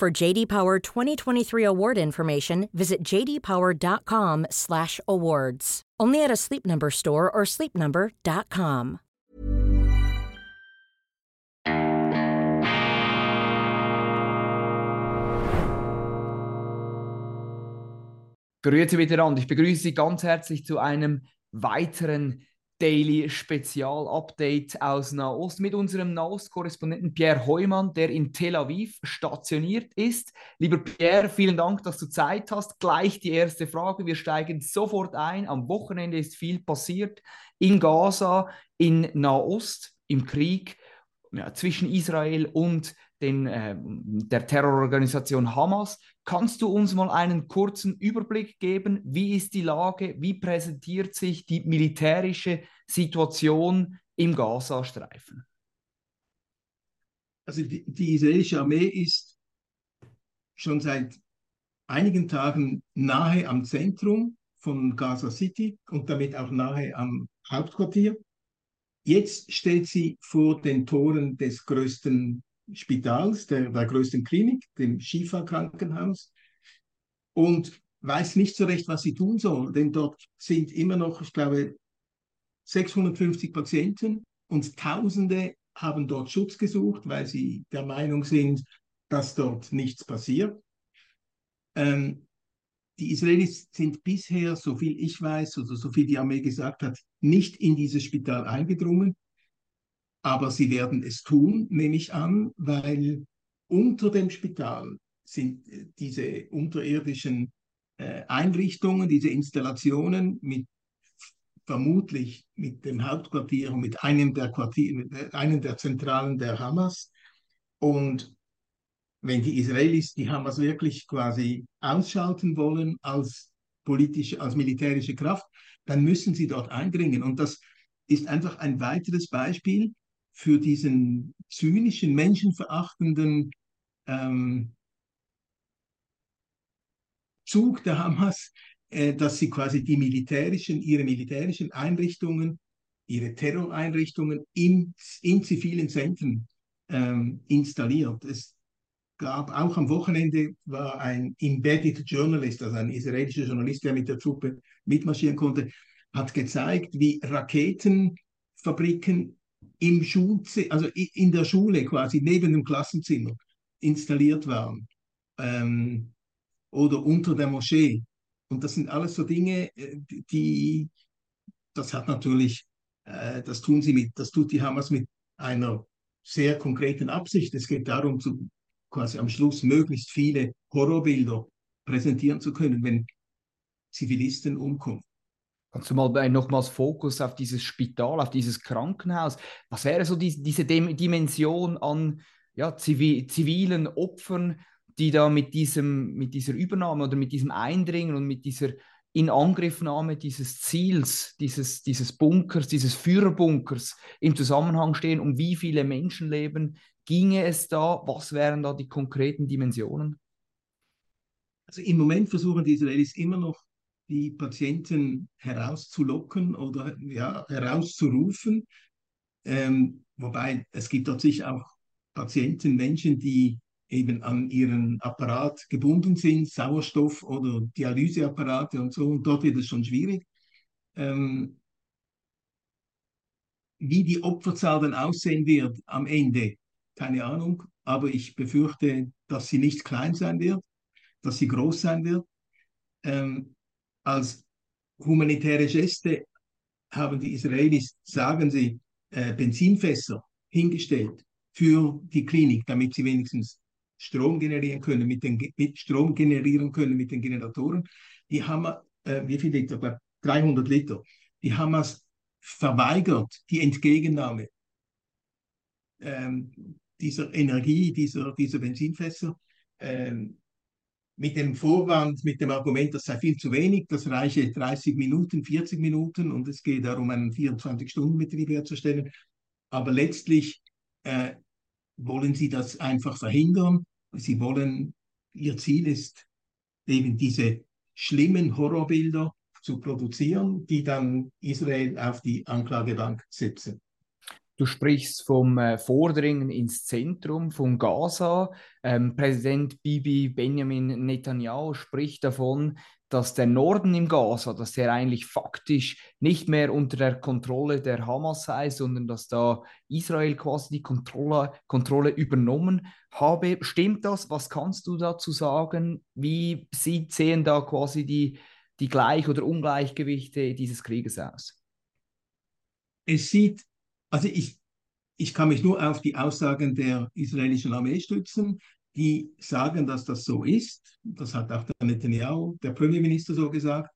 For JD Power 2023 award information, visit jdpower.com/awards. Only at a Sleep Number store or sleepnumber.com. Grüezi miteinander. Ich begrüße Sie ganz herzlich zu einem weiteren Daily Spezial-Update aus Nahost mit unserem Nahost-Korrespondenten Pierre Heumann, der in Tel Aviv stationiert ist. Lieber Pierre, vielen Dank, dass du Zeit hast. Gleich die erste Frage. Wir steigen sofort ein. Am Wochenende ist viel passiert in Gaza, in Nahost, im Krieg ja, zwischen Israel und den, äh, der Terrororganisation Hamas. Kannst du uns mal einen kurzen Überblick geben? Wie ist die Lage? Wie präsentiert sich die militärische Situation im Gazastreifen? Also die, die israelische Armee ist schon seit einigen Tagen nahe am Zentrum von Gaza City und damit auch nahe am Hauptquartier. Jetzt steht sie vor den Toren des größten Spitals, der, der größten Klinik, dem Shifa-Krankenhaus, und weiß nicht so recht, was sie tun soll, denn dort sind immer noch, ich glaube, 650 Patienten und Tausende haben dort Schutz gesucht, weil sie der Meinung sind, dass dort nichts passiert. Ähm, die Israelis sind bisher, so viel ich weiß oder so viel die Armee gesagt hat, nicht in dieses Spital eingedrungen. Aber sie werden es tun, nehme ich an, weil unter dem Spital sind äh, diese unterirdischen äh, Einrichtungen, diese Installationen mit vermutlich mit dem Hauptquartier und mit einem der Quartier, mit äh, einem der Zentralen der Hamas. Und wenn die Israelis die Hamas wirklich quasi ausschalten wollen als politische, als militärische Kraft, dann müssen sie dort eindringen. Und das ist einfach ein weiteres Beispiel für diesen zynischen, menschenverachtenden ähm, Zug der Hamas, äh, dass sie quasi die militärischen, ihre militärischen Einrichtungen, ihre Terroreinrichtungen in, in zivilen Zentren ähm, installiert. Es gab auch am Wochenende war ein Embedded Journalist, also ein israelischer Journalist, der mit der Truppe mitmarschieren konnte, hat gezeigt, wie Raketenfabriken im Schulze also in der Schule quasi neben dem Klassenzimmer installiert waren ähm, oder unter der Moschee. Und das sind alles so Dinge, äh, die, das hat natürlich, äh, das tun sie mit, das tut die Hamas mit einer sehr konkreten Absicht. Es geht darum, zu, quasi am Schluss möglichst viele Horrorbilder präsentieren zu können, wenn Zivilisten umkommen. Kannst du mal nochmals Fokus auf dieses Spital, auf dieses Krankenhaus? Was wäre so die, diese Dimension an ja, zivil, zivilen Opfern, die da mit, diesem, mit dieser Übernahme oder mit diesem Eindringen und mit dieser Inangriffnahme dieses Ziels, dieses, dieses Bunkers, dieses Führerbunkers im Zusammenhang stehen? Um wie viele Menschenleben ginge es da? Was wären da die konkreten Dimensionen? Also im Moment versuchen die Israelis immer noch die Patienten herauszulocken oder ja, herauszurufen. Ähm, wobei es gibt sicher auch Patienten, Menschen, die eben an ihren Apparat gebunden sind, Sauerstoff- oder Dialyseapparate und so, und dort wird es schon schwierig. Ähm, wie die Opferzahl dann aussehen wird am Ende, keine Ahnung, aber ich befürchte, dass sie nicht klein sein wird, dass sie groß sein wird. Ähm, als humanitäre Geste haben die Israelis, sagen sie, äh, Benzinfässer hingestellt für die Klinik, damit sie wenigstens Strom generieren können, mit, den, mit Strom generieren können mit den Generatoren. Die haben, äh, wie viel Liter? 300 Liter. Die Hamas verweigert die Entgegennahme ähm, dieser Energie, dieser, dieser Benzinfässer. ähm, mit dem Vorwand, mit dem Argument, das sei viel zu wenig, das reiche 30 Minuten, 40 Minuten und es geht darum, einen 24-Stunden-Betrieb herzustellen. Aber letztlich äh, wollen sie das einfach verhindern. Sie wollen, ihr Ziel ist eben diese schlimmen Horrorbilder zu produzieren, die dann Israel auf die Anklagebank setzen. Du sprichst vom äh, Vordringen ins Zentrum von Gaza. Ähm, Präsident Bibi Benjamin Netanyahu spricht davon, dass der Norden im Gaza, dass der eigentlich faktisch nicht mehr unter der Kontrolle der Hamas sei, sondern dass da Israel quasi die Kontrolle, Kontrolle übernommen habe. Stimmt das? Was kannst du dazu sagen? Wie sieht, sehen da quasi die, die Gleich- oder Ungleichgewichte dieses Krieges aus? Es sieht also ich, ich kann mich nur auf die Aussagen der israelischen Armee stützen, die sagen, dass das so ist. Das hat auch der Netanyahu, der Premierminister, so gesagt.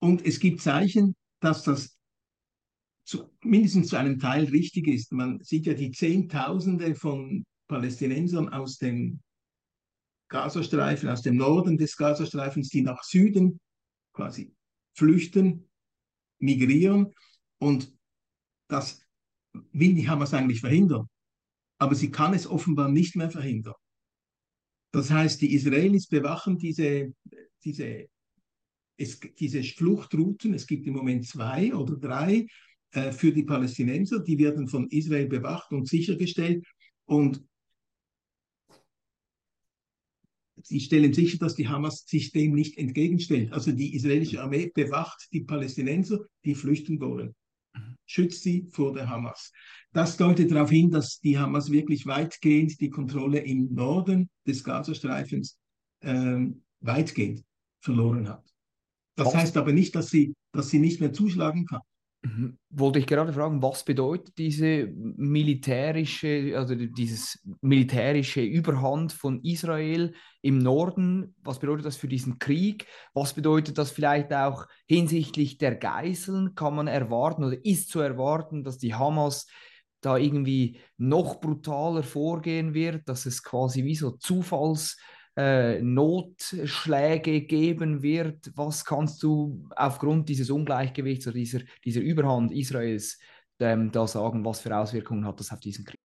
Und es gibt Zeichen, dass das zu, mindestens zu einem Teil richtig ist. Man sieht ja die Zehntausende von Palästinensern aus dem Gazastreifen, aus dem Norden des Gazastreifens, die nach Süden quasi flüchten, migrieren. Und das will die Hamas eigentlich verhindern. Aber sie kann es offenbar nicht mehr verhindern. Das heißt, die Israelis bewachen diese, diese, es, diese Fluchtrouten. Es gibt im Moment zwei oder drei äh, für die Palästinenser. Die werden von Israel bewacht und sichergestellt. Und sie stellen sicher, dass die Hamas sich dem nicht entgegenstellt. Also die israelische Armee bewacht die Palästinenser, die flüchten wollen schützt sie vor der Hamas. Das deutet darauf hin, dass die Hamas wirklich weitgehend die Kontrolle im Norden des Gazastreifens ähm, weitgehend verloren hat. Das heißt aber nicht, dass sie, dass sie nicht mehr zuschlagen kann. Wollte ich gerade fragen, was bedeutet diese militärische, also dieses militärische Überhand von Israel im Norden? Was bedeutet das für diesen Krieg? Was bedeutet das vielleicht auch hinsichtlich der Geiseln? Kann man erwarten oder ist zu erwarten, dass die Hamas da irgendwie noch brutaler vorgehen wird, dass es quasi wie so Zufalls äh, Notschläge geben wird. Was kannst du aufgrund dieses Ungleichgewichts oder dieser, dieser Überhand Israels ähm, da sagen? Was für Auswirkungen hat das auf diesen Krieg?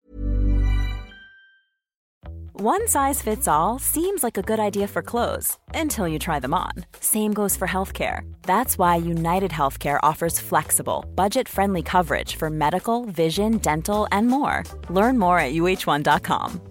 One size fits all seems like a good idea for clothes until you try them on. Same goes for healthcare. That's why United Healthcare offers flexible, budget friendly coverage for medical, vision, dental, and more. Learn more at uh1.com.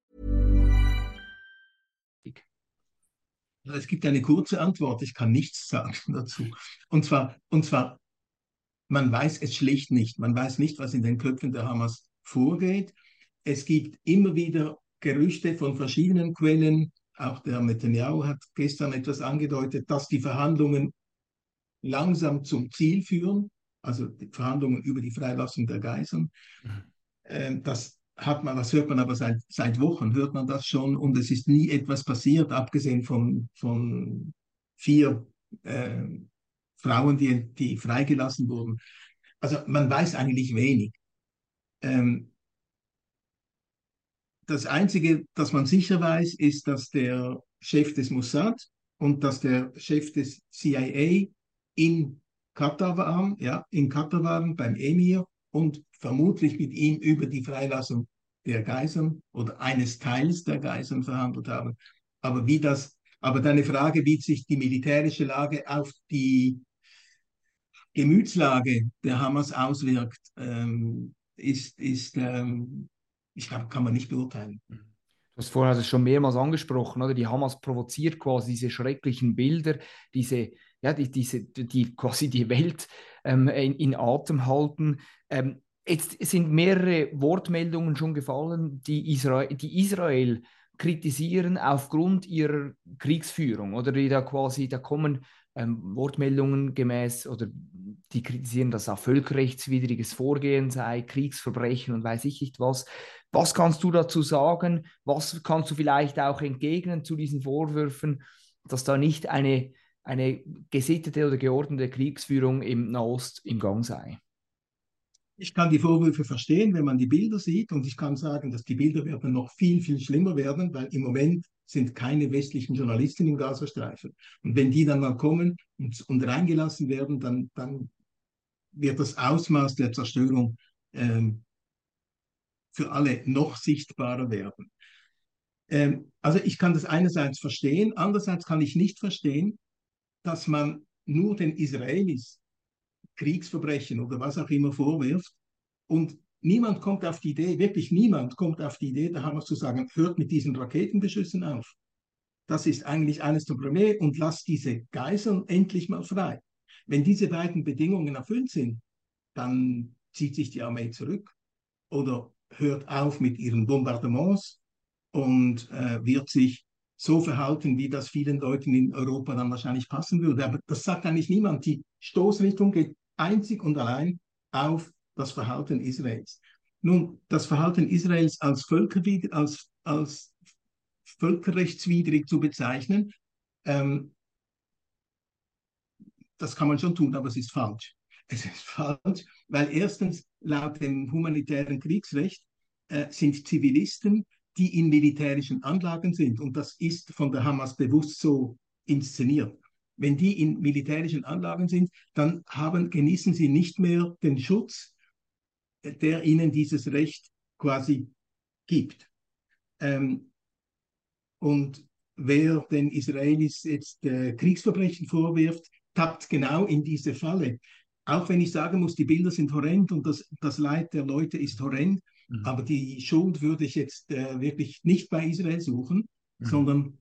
Es gibt eine kurze Antwort. Ich kann nichts sagen dazu. Und zwar, und zwar, man weiß es schlicht nicht. Man weiß nicht, was in den Köpfen der Hamas vorgeht. Es gibt immer wieder Gerüchte von verschiedenen Quellen. Auch der Netanyahu hat gestern etwas angedeutet, dass die Verhandlungen langsam zum Ziel führen, also die Verhandlungen über die Freilassung der Geiseln. Mhm. Ähm, das hat man, das hört man aber seit, seit Wochen, hört man das schon und es ist nie etwas passiert, abgesehen von, von vier äh, Frauen, die, die freigelassen wurden. Also man weiß eigentlich wenig. Ähm, das Einzige, das man sicher weiß, ist, dass der Chef des Mossad und dass der Chef des CIA in Katar waren, ja, in Katar waren beim Emir und vermutlich mit ihm über die Freilassung der Geiseln oder eines Teils der Geiseln verhandelt haben. Aber wie das, aber deine Frage, wie sich die militärische Lage auf die Gemütslage der Hamas auswirkt, ähm, ist, ist ähm, ich glaube, kann man nicht beurteilen. Du hast vorher das schon mehrmals angesprochen, oder? Die Hamas provoziert quasi diese schrecklichen Bilder, diese, ja, die, diese, die quasi die Welt ähm, in, in, Atem halten. Ähm, jetzt sind mehrere Wortmeldungen schon gefallen, die Israel, die Israel kritisieren aufgrund ihrer Kriegsführung oder die da quasi, da kommen ähm, Wortmeldungen gemäß oder die kritisieren, dass auch völkerrechtswidriges Vorgehen sei, Kriegsverbrechen und weiß ich nicht was. Was kannst du dazu sagen? Was kannst du vielleicht auch entgegnen zu diesen Vorwürfen, dass da nicht eine, eine gesittete oder geordnete Kriegsführung im Nahost im Gang sei? Ich kann die Vorwürfe verstehen, wenn man die Bilder sieht und ich kann sagen, dass die Bilder werden noch viel, viel schlimmer werden, weil im Moment sind keine westlichen Journalisten im Gazastreifen. Und wenn die dann mal kommen und, und reingelassen werden, dann, dann wird das Ausmaß der Zerstörung ähm, für alle noch sichtbarer werden. Ähm, also ich kann das einerseits verstehen, andererseits kann ich nicht verstehen, dass man nur den Israelis Kriegsverbrechen oder was auch immer vorwirft. Und niemand kommt auf die Idee, wirklich niemand kommt auf die Idee, der Hamas zu sagen, hört mit diesen Raketenbeschüssen auf. Das ist eigentlich eines der Probleme und lasst diese Geiseln endlich mal frei. Wenn diese beiden Bedingungen erfüllt sind, dann zieht sich die Armee zurück oder hört auf mit ihren Bombardements und äh, wird sich so verhalten, wie das vielen Leuten in Europa dann wahrscheinlich passen würde. Aber das sagt eigentlich niemand. Die Stoßrichtung geht einzig und allein auf das Verhalten Israels. Nun, das Verhalten Israels als, Völkerwid als, als völkerrechtswidrig zu bezeichnen, ähm, das kann man schon tun, aber es ist falsch. Es ist falsch, weil erstens laut dem humanitären Kriegsrecht äh, sind Zivilisten die in militärischen Anlagen sind. Und das ist von der Hamas bewusst so inszeniert. Wenn die in militärischen Anlagen sind, dann haben, genießen sie nicht mehr den Schutz, der ihnen dieses Recht quasi gibt. Ähm, und wer den Israelis jetzt äh, Kriegsverbrechen vorwirft, tappt genau in diese Falle. Auch wenn ich sagen muss, die Bilder sind horrend und das, das Leid der Leute ist horrend, Mhm. Aber die Schuld würde ich jetzt äh, wirklich nicht bei Israel suchen, mhm. sondern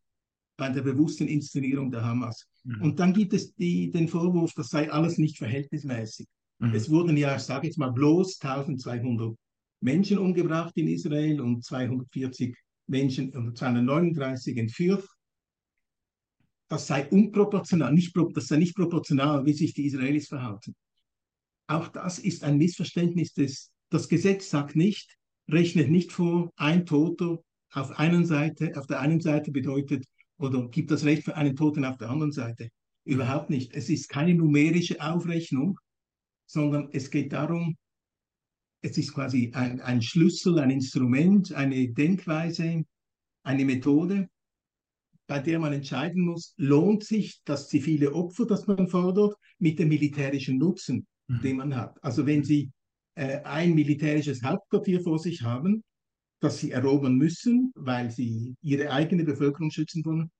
bei der bewussten Inszenierung der Hamas. Mhm. Und dann gibt es die, den Vorwurf, das sei alles nicht verhältnismäßig. Mhm. Es wurden ja, ich sage jetzt mal, bloß 1200 Menschen umgebracht in Israel und 240 Menschen und 239 entführt. Das sei unproportional, nicht, das sei nicht proportional, wie sich die Israelis verhalten. Auch das ist ein Missverständnis des, das Gesetz sagt nicht, rechnet nicht vor, ein Toter auf, einen Seite, auf der einen Seite bedeutet oder gibt das Recht für einen Toten auf der anderen Seite. Überhaupt nicht. Es ist keine numerische Aufrechnung, sondern es geht darum, es ist quasi ein, ein Schlüssel, ein Instrument, eine Denkweise, eine Methode, bei der man entscheiden muss, lohnt sich das zivile Opfer, das man fordert, mit dem militärischen Nutzen, mhm. den man hat. Also wenn Sie äh, ein militärisches Hauptquartier vor sich haben, das sie erobern müssen, weil sie ihre eigene Bevölkerung schützen wollen.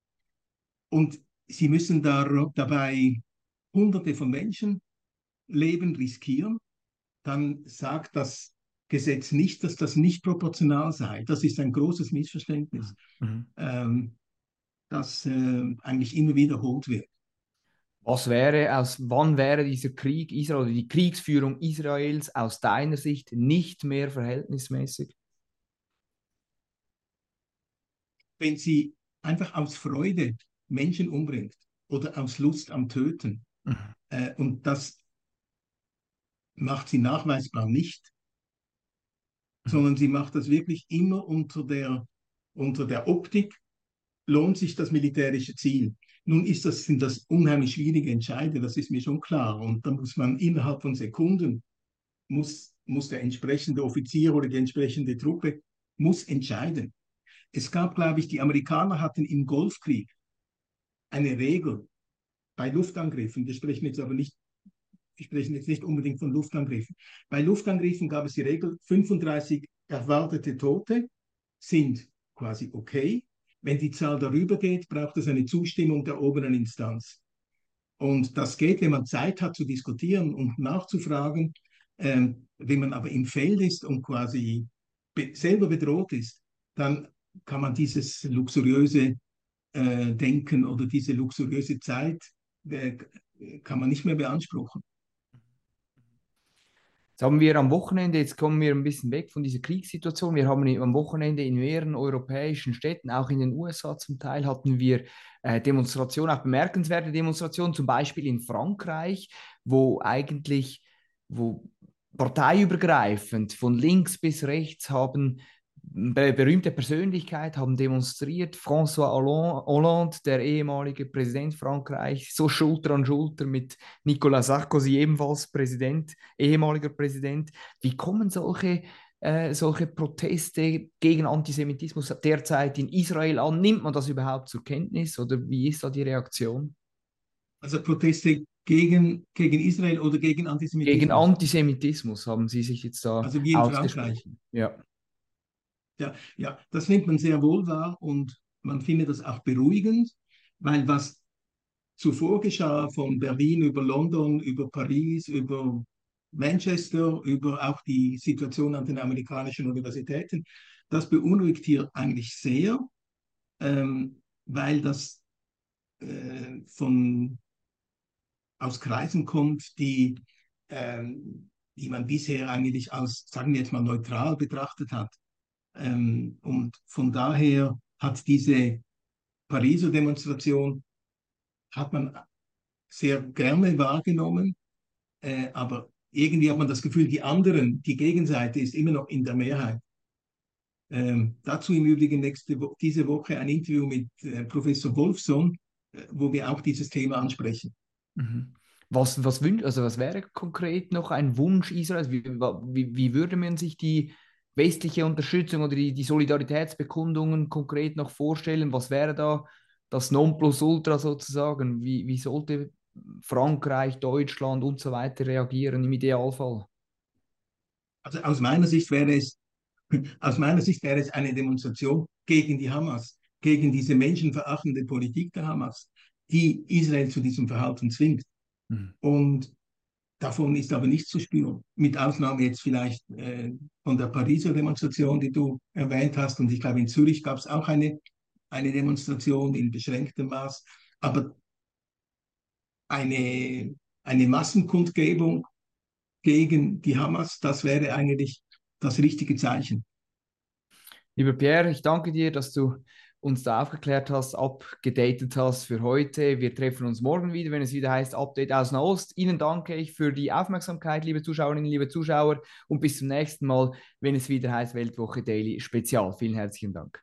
Und sie müssen da, dabei Hunderte von Menschen Leben riskieren. Dann sagt das Gesetz nicht, dass das nicht proportional sei. Das ist ein großes Missverständnis, mhm. ähm, das äh, eigentlich immer wiederholt wird. Was wäre aus, wann wäre dieser Krieg Israel oder die Kriegsführung Israels aus deiner Sicht nicht mehr verhältnismäßig? Wenn sie einfach aus Freude Menschen umbringt oder aus Lust am Töten. Mhm. Äh, und das macht sie nachweisbar nicht, mhm. sondern sie macht das wirklich immer unter der, unter der Optik, lohnt sich das militärische Ziel. Nun ist das, sind das unheimlich schwierige Entscheide, das ist mir schon klar. Und da muss man innerhalb von Sekunden, muss, muss der entsprechende Offizier oder die entsprechende Truppe, muss entscheiden. Es gab, glaube ich, die Amerikaner hatten im Golfkrieg eine Regel bei Luftangriffen. Wir sprechen jetzt aber nicht, wir sprechen jetzt nicht unbedingt von Luftangriffen. Bei Luftangriffen gab es die Regel, 35 erwartete Tote sind quasi okay. Wenn die Zahl darüber geht, braucht es eine Zustimmung der oberen Instanz. Und das geht, wenn man Zeit hat zu diskutieren und nachzufragen. Ähm, wenn man aber im Feld ist und quasi be selber bedroht ist, dann kann man dieses luxuriöse äh, Denken oder diese luxuriöse Zeit äh, kann man nicht mehr beanspruchen. Jetzt haben wir am Wochenende, jetzt kommen wir ein bisschen weg von dieser Kriegssituation. Wir haben am Wochenende in mehreren europäischen Städten, auch in den USA zum Teil, hatten wir äh, Demonstrationen, auch bemerkenswerte Demonstrationen, zum Beispiel in Frankreich, wo eigentlich, wo parteiübergreifend von links bis rechts haben berühmte Persönlichkeit haben demonstriert. François Hollande, der ehemalige Präsident Frankreichs, so Schulter an Schulter mit Nicolas Sarkozy, ebenfalls Präsident, ehemaliger Präsident. Wie kommen solche, äh, solche Proteste gegen Antisemitismus derzeit in Israel an? Nimmt man das überhaupt zur Kenntnis oder wie ist da die Reaktion? Also Proteste gegen, gegen Israel oder gegen Antisemitismus? Gegen Antisemitismus haben Sie sich jetzt da Also wie in Frankreich. Ja. Ja, ja, das nimmt man sehr wohl wahr und man findet das auch beruhigend, weil was zuvor geschah, von Berlin über London, über Paris, über Manchester, über auch die Situation an den amerikanischen Universitäten, das beunruhigt hier eigentlich sehr, ähm, weil das äh, von, aus Kreisen kommt, die, ähm, die man bisher eigentlich als, sagen wir jetzt mal, neutral betrachtet hat. Ähm, und von daher hat diese Pariser Demonstration hat man sehr gerne wahrgenommen, äh, aber irgendwie hat man das Gefühl, die anderen, die Gegenseite ist immer noch in der Mehrheit. Ähm, dazu im Übrigen nächste Wo diese Woche ein Interview mit äh, Professor Wolfson, äh, wo wir auch dieses Thema ansprechen. Mhm. Was, was, also was wäre konkret noch ein Wunsch Israels? Wie, wie, wie würde man sich die westliche Unterstützung oder die, die Solidaritätsbekundungen konkret noch vorstellen? Was wäre da das Nonplusultra sozusagen? Wie, wie sollte Frankreich, Deutschland und so weiter reagieren im Idealfall? Also aus meiner Sicht wäre es, aus meiner Sicht wäre es eine Demonstration gegen die Hamas, gegen diese menschenverachtende Politik der Hamas, die Israel zu diesem Verhalten zwingt. Mhm. Und Davon ist aber nichts zu spüren, mit Ausnahme jetzt vielleicht äh, von der Pariser Demonstration, die du erwähnt hast. Und ich glaube, in Zürich gab es auch eine, eine Demonstration in beschränktem Maß. Aber eine, eine Massenkundgebung gegen die Hamas, das wäre eigentlich das richtige Zeichen. Lieber Pierre, ich danke dir, dass du uns da aufgeklärt hast, abgedatet hast für heute. Wir treffen uns morgen wieder, wenn es wieder heißt Update aus Nahost. Ihnen danke ich für die Aufmerksamkeit, liebe Zuschauerinnen, liebe Zuschauer, und bis zum nächsten Mal, wenn es wieder heißt Weltwoche Daily Spezial. Vielen herzlichen Dank.